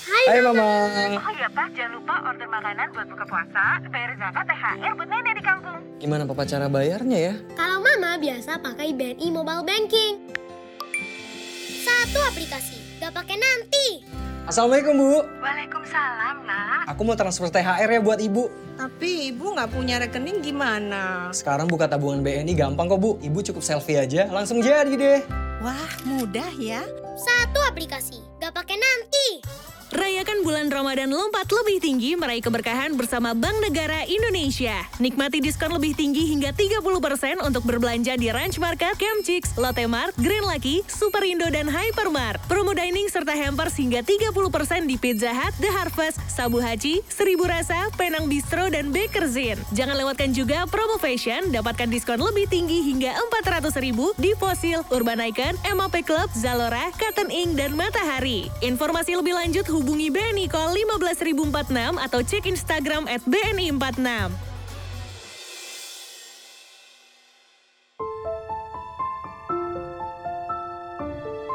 Hai, Hai Mama. Oh iya Pak, jangan lupa order makanan buat buka puasa, bayar zakat, THR buat nenek di kampung. Gimana Papa cara bayarnya ya? Kalau Mama biasa pakai BNI Mobile Banking. Satu aplikasi, gak pakai nanti. Assalamualaikum Bu. Waalaikumsalam nak. Aku mau transfer THR ya buat Ibu. Tapi ibu nggak punya rekening gimana? Sekarang buka tabungan BNI gampang kok Bu. Ibu cukup selfie aja, langsung jadi deh. Wah, mudah ya. Satu aplikasi, gak pakai nanti. Rayakan bulan Ramadan lompat lebih tinggi meraih keberkahan bersama Bank Negara Indonesia. Nikmati diskon lebih tinggi hingga 30% untuk berbelanja di Ranch Market, Camp Chicks, Lotte Mart, Green Lucky, Superindo, dan Hypermart. Promo dining serta hampers hingga 30% di Pizza Hut, The Harvest, Sabu Haji, Seribu Rasa, Penang Bistro, dan Bakerzin. Jangan lewatkan juga promo fashion, dapatkan diskon lebih tinggi hingga 400 ribu di Fossil, Urban Icon, MAP Club, Zalora, Cotton Ink, dan Matahari. Informasi lebih lanjut hubungi BNI Call 15046 atau cek Instagram at BNI46.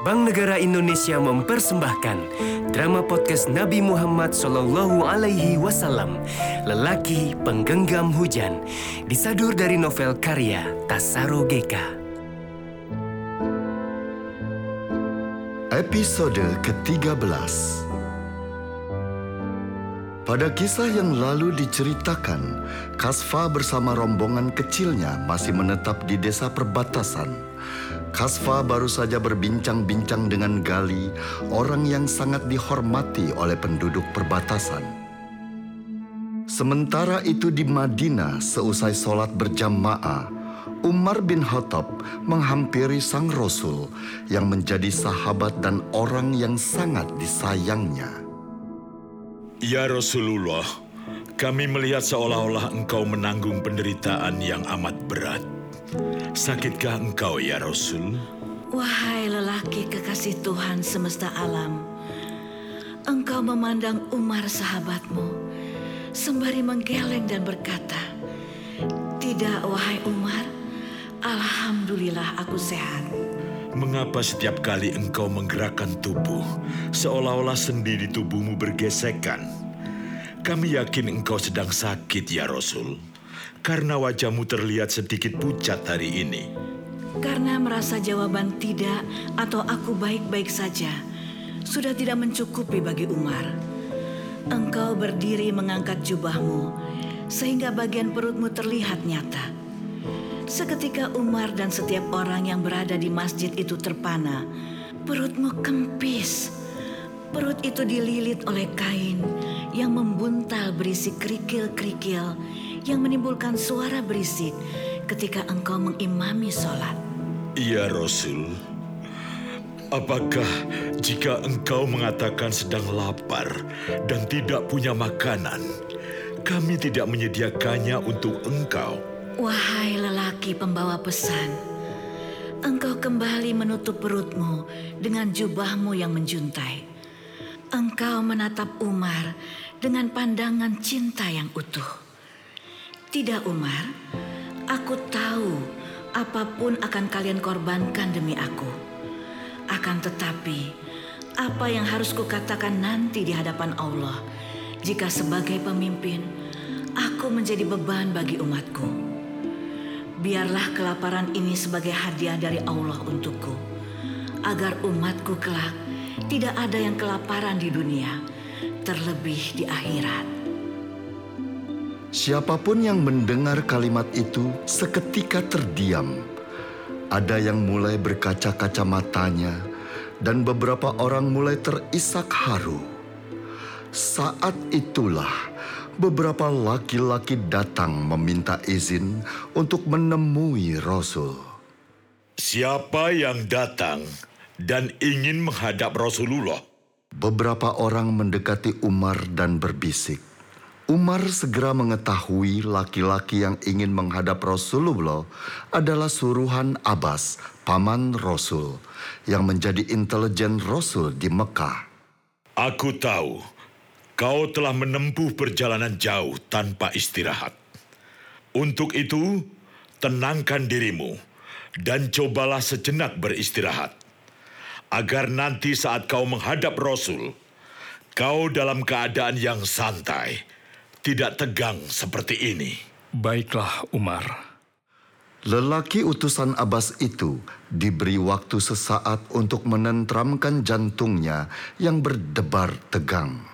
Bank Negara Indonesia mempersembahkan drama podcast Nabi Muhammad Sallallahu Alaihi Wasallam, Lelaki Penggenggam Hujan, disadur dari novel karya Tasaro Geka. Episode ke-13 Pada kisah yang lalu diceritakan, Kasfa bersama rombongan kecilnya masih menetap di desa perbatasan. Kasfa baru saja berbincang-bincang dengan Gali, orang yang sangat dihormati oleh penduduk perbatasan. Sementara itu di Madinah, seusai sholat berjamaah, Umar bin Khattab menghampiri sang Rasul yang menjadi sahabat dan orang yang sangat disayangnya. Ya Rasulullah, kami melihat seolah-olah engkau menanggung penderitaan yang amat berat. Sakitkah engkau ya Rasul? Wahai lelaki kekasih Tuhan semesta alam, engkau memandang Umar sahabatmu, sembari menggeleng dan berkata, Tidak wahai Umar, Alhamdulillah aku sehat. Mengapa setiap kali engkau menggerakkan tubuh, seolah-olah sendi di tubuhmu bergesekan? Kami yakin engkau sedang sakit ya Rasul, karena wajahmu terlihat sedikit pucat hari ini. Karena merasa jawaban tidak atau aku baik-baik saja, sudah tidak mencukupi bagi Umar. Engkau berdiri mengangkat jubahmu, sehingga bagian perutmu terlihat nyata. Seketika Umar dan setiap orang yang berada di masjid itu terpana, perutmu kempis. Perut itu dililit oleh kain yang membuntal berisi kerikil-kerikil yang menimbulkan suara berisik ketika engkau mengimami sholat. Ya Rasul, apakah jika engkau mengatakan sedang lapar dan tidak punya makanan, kami tidak menyediakannya untuk engkau? Wahai lelaki pembawa pesan, engkau kembali menutup perutmu dengan jubahmu yang menjuntai. Engkau menatap Umar dengan pandangan cinta yang utuh. Tidak Umar, aku tahu apa pun akan kalian korbankan demi aku. Akan tetapi, apa yang harus kukatakan nanti di hadapan Allah jika sebagai pemimpin aku menjadi beban bagi umatku. Biarlah kelaparan ini sebagai hadiah dari Allah untukku, agar umatku kelak tidak ada yang kelaparan di dunia, terlebih di akhirat. Siapa pun yang mendengar kalimat itu seketika terdiam. Ada yang mulai berkaca-kaca matanya, dan beberapa orang mulai terisak haru. Saat itulah beberapa laki-laki datang meminta izin untuk menemui Rasul. Siapa yang datang dan ingin menghadap Rasulullah? Beberapa orang mendekati Umar dan berbisik. Umar segera mengetahui laki-laki yang ingin menghadap Rasulullah adalah suruhan Abbas, paman Rasul, yang menjadi intelijen Rasul di Mekah. Aku tahu kau telah menempuh perjalanan jauh tanpa istirahat. Untuk itu, tenangkan dirimu dan cobalah sejenak beristirahat. Agar nanti saat kau menghadap Rasul, Kau dalam keadaan yang santai, tidak tegang seperti ini. Baiklah, Umar. Lelaki utusan Abbas itu diberi waktu sesaat untuk menentramkan jantungnya yang berdebar tegang.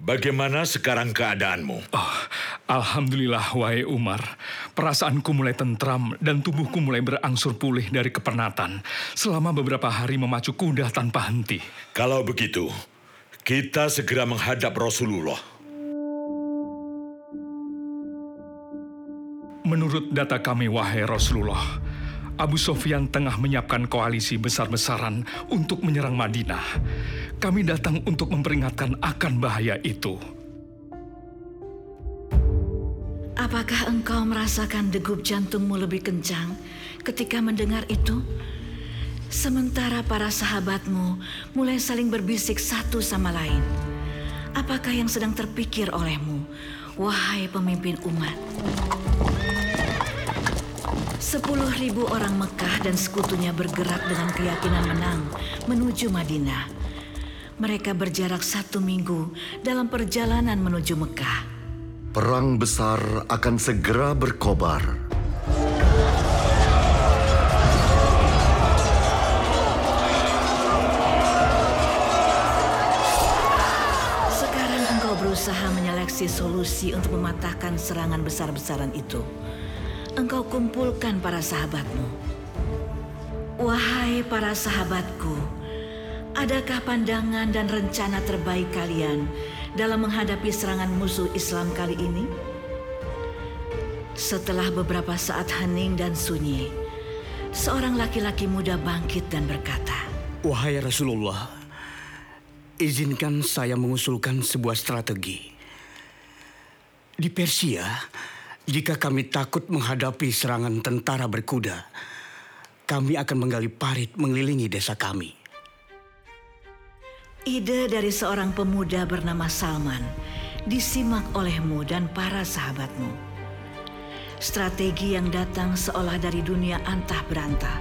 Bagaimana sekarang keadaanmu? Oh, Alhamdulillah, wahai Umar. Perasaanku mulai tentram dan tubuhku mulai berangsur pulih dari kepenatan selama beberapa hari memacu kuda tanpa henti. Kalau begitu, kita segera menghadap Rasulullah. Menurut data kami, wahai Rasulullah, Abu Sofyan tengah menyiapkan koalisi besar-besaran untuk menyerang Madinah. Kami datang untuk memperingatkan akan bahaya itu. Apakah engkau merasakan degup jantungmu lebih kencang ketika mendengar itu? Sementara para sahabatmu mulai saling berbisik satu sama lain. Apakah yang sedang terpikir olehmu, wahai pemimpin umat? Sepuluh ribu orang Mekah dan sekutunya bergerak dengan keyakinan menang menuju Madinah. Mereka berjarak satu minggu dalam perjalanan menuju Mekah. Perang besar akan segera berkobar. Sekarang engkau berusaha menyeleksi solusi untuk mematahkan serangan besar-besaran itu. Engkau kumpulkan para sahabatmu. Wahai para sahabatku, adakah pandangan dan rencana terbaik kalian dalam menghadapi serangan musuh Islam kali ini? Setelah beberapa saat hening dan sunyi, seorang laki-laki muda bangkit dan berkata, Wahai Rasulullah, izinkan saya mengusulkan sebuah strategi. Di Persia, jika kami takut menghadapi serangan tentara berkuda, kami akan menggali parit mengelilingi desa kami. Ide dari seorang pemuda bernama Salman disimak olehmu dan para sahabatmu. Strategi yang datang seolah dari dunia antah berantah.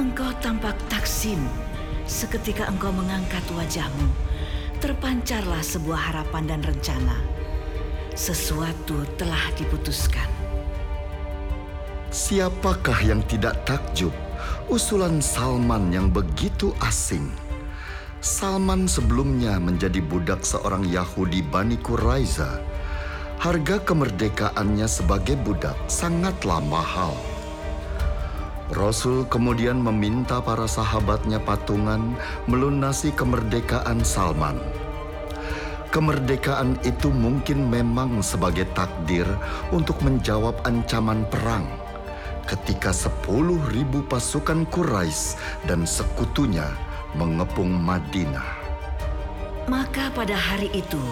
Engkau tampak taksim seketika engkau mengangkat wajahmu. Terpancarlah sebuah harapan dan rencana. Sesuatu telah diputuskan. Siapakah yang tidak takjub usulan Salman yang begitu asing? Salman sebelumnya menjadi budak seorang Yahudi Bani Quraiza. Harga kemerdekaannya sebagai budak sangatlah mahal. Rasul kemudian meminta para sahabatnya patungan melunasi kemerdekaan Salman. Kemerdekaan itu mungkin memang sebagai takdir untuk menjawab ancaman perang ketika sepuluh ribu pasukan Quraisy dan sekutunya mengepung Madinah. Maka pada hari itu,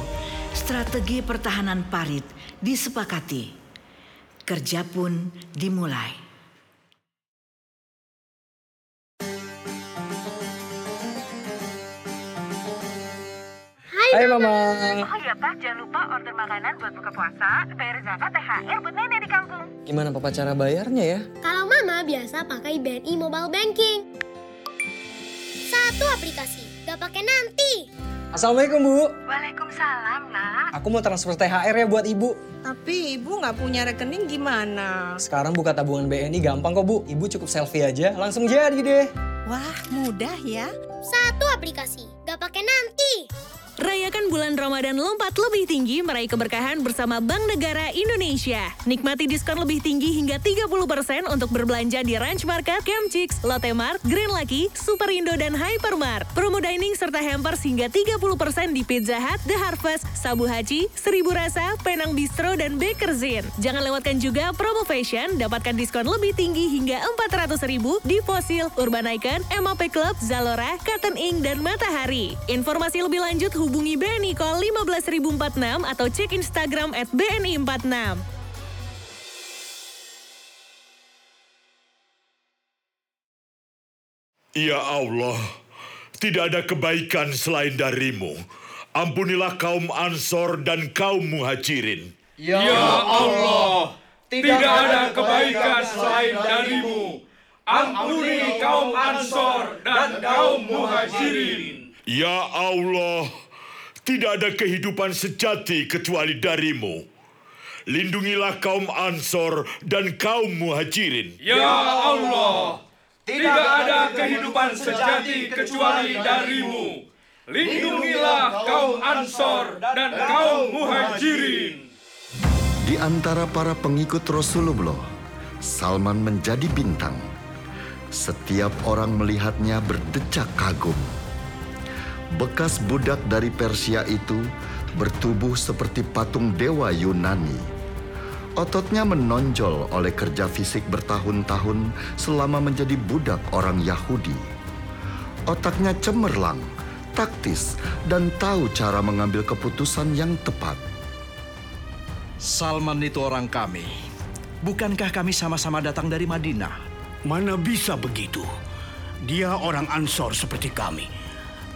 strategi pertahanan parit disepakati. Kerja pun dimulai. Hai, Hai Mama. Oh iya Pak, jangan lupa order makanan buat buka puasa, bayar zakat, THR buat nenek di kampung. Gimana Papa cara bayarnya ya? Kalau Mama biasa pakai BNI Mobile Banking. Satu aplikasi, gak pakai nanti. Assalamualaikum Bu. Waalaikumsalam nak. Aku mau transfer THR ya buat Ibu. Tapi ibu nggak punya rekening gimana? Sekarang buka tabungan BNI gampang kok Bu. Ibu cukup selfie aja, langsung jadi deh. Wah, mudah ya. Satu aplikasi, gak pakai nanti. Rayakan bulan Ramadan lompat lebih tinggi meraih keberkahan bersama Bank Negara Indonesia. Nikmati diskon lebih tinggi hingga 30% untuk berbelanja di Ranch Market, Camp Chicks, Lotte Mart, Green Lucky, Superindo, dan Hypermart. Promo dining serta hampers hingga 30% di Pizza Hut, The Harvest, Sabu Haji, Seribu Rasa, Penang Bistro, dan Bakerzin. Jangan lewatkan juga promo fashion, dapatkan diskon lebih tinggi hingga 400 ribu di Fossil, Urban Icon, MAP Club, Zalora, Cotton Ink, dan Matahari. Informasi lebih lanjut hubungi BNI Call 15046 atau cek Instagram at BNI46. Ya Allah, tidak ada kebaikan selain darimu. Ampunilah kaum Ansor dan kaum Muhajirin. Ya Allah, tidak ada kebaikan selain darimu. Ampuni kaum Ansor dan kaum Muhajirin. Ya Allah, tidak ada kehidupan sejati kecuali darimu. Lindungilah kaum Ansor dan kaum Muhajirin. Ya Allah, tidak ada kehidupan sejati kecuali darimu. Lindungilah kaum Ansor dan kaum Muhajirin. Di antara para pengikut Rasulullah, Salman menjadi bintang. Setiap orang melihatnya berdecak kagum. Bekas budak dari Persia itu bertubuh seperti patung dewa Yunani. Ototnya menonjol oleh kerja fisik bertahun-tahun selama menjadi budak orang Yahudi. Otaknya cemerlang, taktis, dan tahu cara mengambil keputusan yang tepat. Salman itu orang kami. Bukankah kami sama-sama datang dari Madinah? Mana bisa begitu? Dia orang Ansor seperti kami.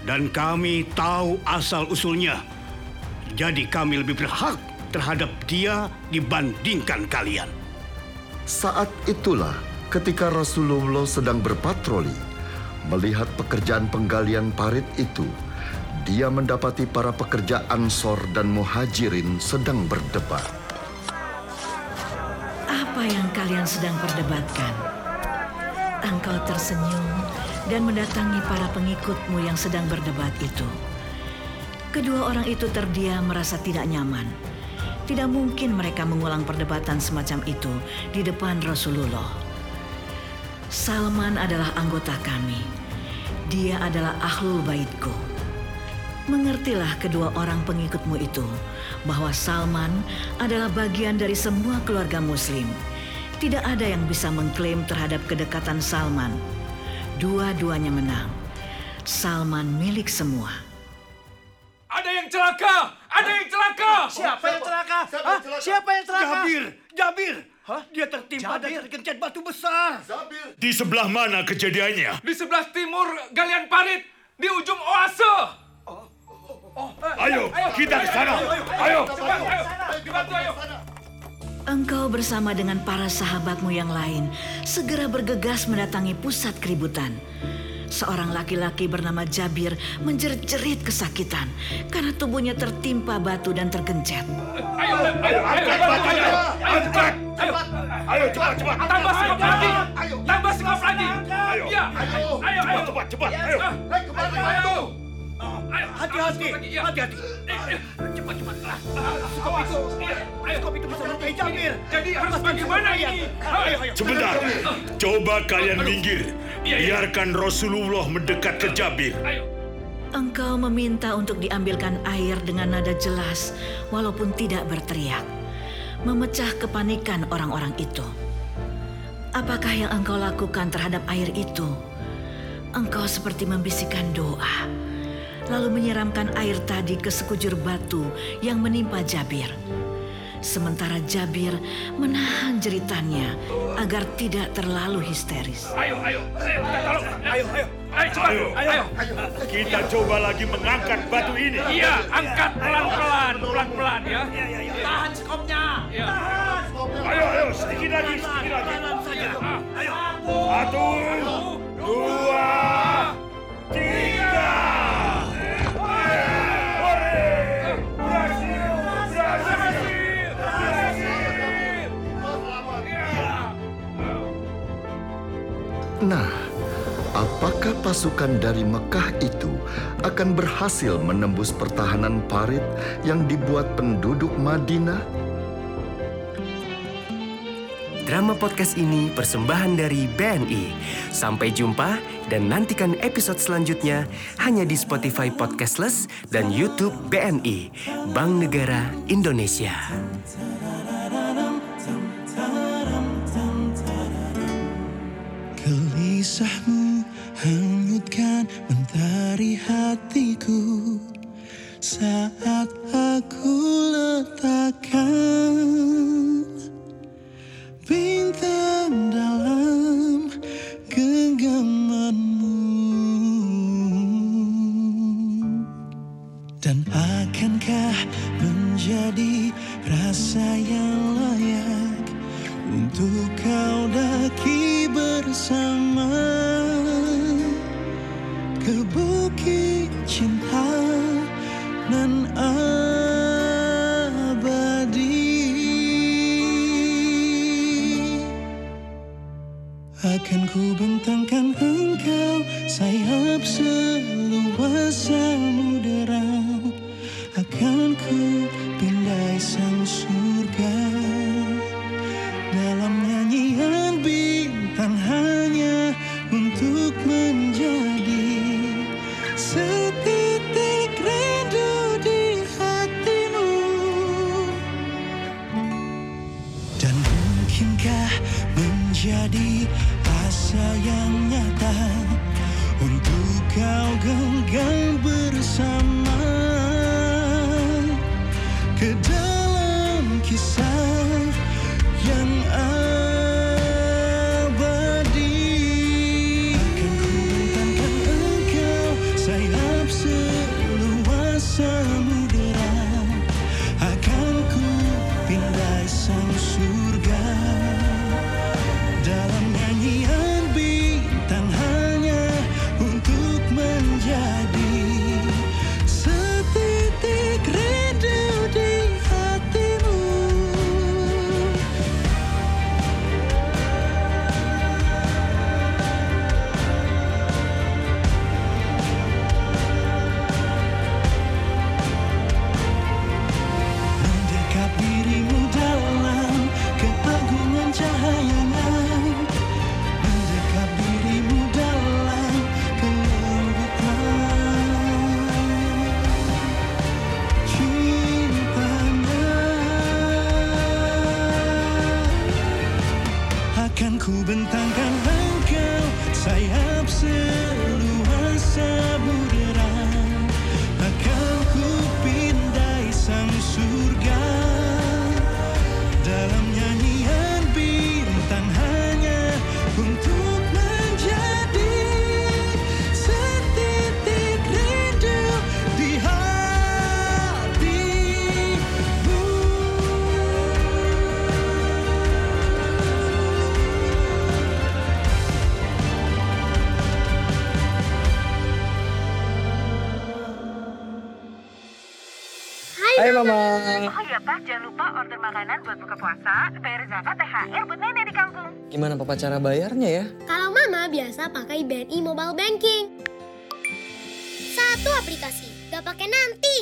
Dan kami tahu asal-usulnya. Jadi kami lebih berhak terhadap dia dibandingkan kalian. Saat itulah ketika Rasulullah sedang berpatroli, melihat pekerjaan penggalian parit itu, dia mendapati para pekerja Ansor dan Muhajirin sedang berdebat. Apa yang kalian sedang perdebatkan? Engkau tersenyum dan mendatangi para pengikutmu yang sedang berdebat itu. Kedua orang itu terdiam merasa tidak nyaman. Tidak mungkin mereka mengulang perdebatan semacam itu di depan Rasulullah. Salman adalah anggota kami. Dia adalah ahlul baitku. Mengertilah kedua orang pengikutmu itu bahwa Salman adalah bagian dari semua keluarga Muslim. Tidak ada yang bisa mengklaim terhadap kedekatan Salman. Dua-duanya menang. Salman milik semua. Ada yang celaka! Ada yang celaka! Siapa yang celaka? Hah? Siapa yang celaka? Jabir, Jabir. Hah? Dia tertimpa dan tergencet batu besar. Di sebelah mana kejadiannya? Di sebelah timur galian parit, di ujung oase. Ayo, kita ke sana. Ayo. Cepat, ayo. Dibantu, ayo. Engkau bersama dengan para sahabatmu yang lain segera bergegas mendatangi pusat keributan. Seorang laki-laki bernama Jabir menjerit-jerit kesakitan karena tubuhnya tertimpa batu dan tergencet. Ayo, ayo, ayo, ayo, ayo, angkat. Ayo, ayo, cepat, cepat. Tambah sekop lagi. Tambah sekop lagi. Ayo, ayo, ayo, ayo. Cepat, cepat, ayo. Ayo. Hati-hati, hati-hati. Cepat, cepat. Skop itu, skop itu bisa melukai Jabir. Jadi harus bagaimana ini? Ayo, ayo. Sebentar. Coba kalian minggir. Biarkan Rasulullah mendekat ke Jabir. Engkau meminta untuk diambilkan air dengan nada jelas walaupun tidak berteriak. Memecah kepanikan orang-orang itu. Apakah yang engkau lakukan terhadap air itu? Engkau seperti membisikkan doa, lalu menyiramkan air tadi ke sekujur batu yang menimpa Jabir. Sementara Jabir menahan jeritannya agar tidak terlalu histeris. Ayo, ayo, ayo, tolong. Ayo, ayo. Ayo, cepat. Ayo. Ayo. Kita coba lagi mengangkat batu ini. Iya, angkat pelan-pelan, pelan-pelan ya. Tahan skopnya. Iya. Ayo, ayo, sedikit lagi, sedikit lagi. Ayo. Satu, dua, Nah, apakah pasukan dari Mekah itu akan berhasil menembus pertahanan parit yang dibuat penduduk Madinah? Drama podcast ini persembahan dari BNI. Sampai jumpa dan nantikan episode selanjutnya hanya di Spotify Podcastless dan YouTube BNI, Bank Negara Indonesia. Gelisahmu hanyutkan mentari hatiku. Saat aku letakkan Bintang dalam genggamanmu. Dan akankah menjadi rasa yang layak Untuk kau daki Jangan lupa order makanan buat buka puasa, bayar zakat, THR buat nenek di kampung. Gimana papa cara bayarnya ya? Kalau mama biasa pakai BNI Mobile Banking. Satu aplikasi, gak pakai nanti.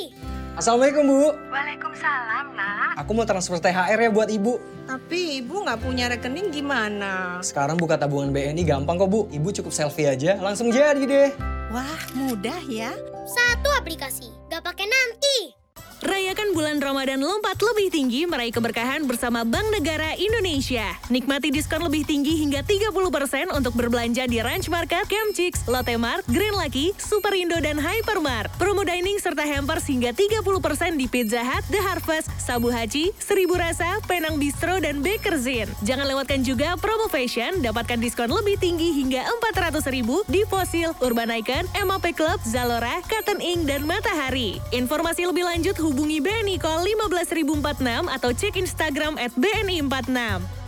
Assalamualaikum Bu. Waalaikumsalam, nak. Aku mau transfer THR ya buat Ibu. Tapi ibu nggak punya rekening gimana? Sekarang buka tabungan BNI gampang kok Bu. Ibu cukup selfie aja langsung jadi deh. Wah, mudah ya. Satu aplikasi, gak pakai nanti. Rayakan bulan Ramadan lompat lebih tinggi meraih keberkahan bersama Bank Negara Indonesia. Nikmati diskon lebih tinggi hingga 30% untuk berbelanja di Ranch Market, Camp Chicks, Lotte Mart, Green Lucky, Superindo, dan Hypermart. Promo dining serta hampers hingga 30% di Pizza Hut, The Harvest, Sabu Haji, Seribu Rasa, Penang Bistro, dan Bakerzin. Jangan lewatkan juga promo fashion, dapatkan diskon lebih tinggi hingga 400 ribu di Fossil, Urban Icon, MAP Club, Zalora, Cotton Ink, dan Matahari. Informasi lebih lanjut hubungi BNI Call 15046 atau cek Instagram at BNI 46.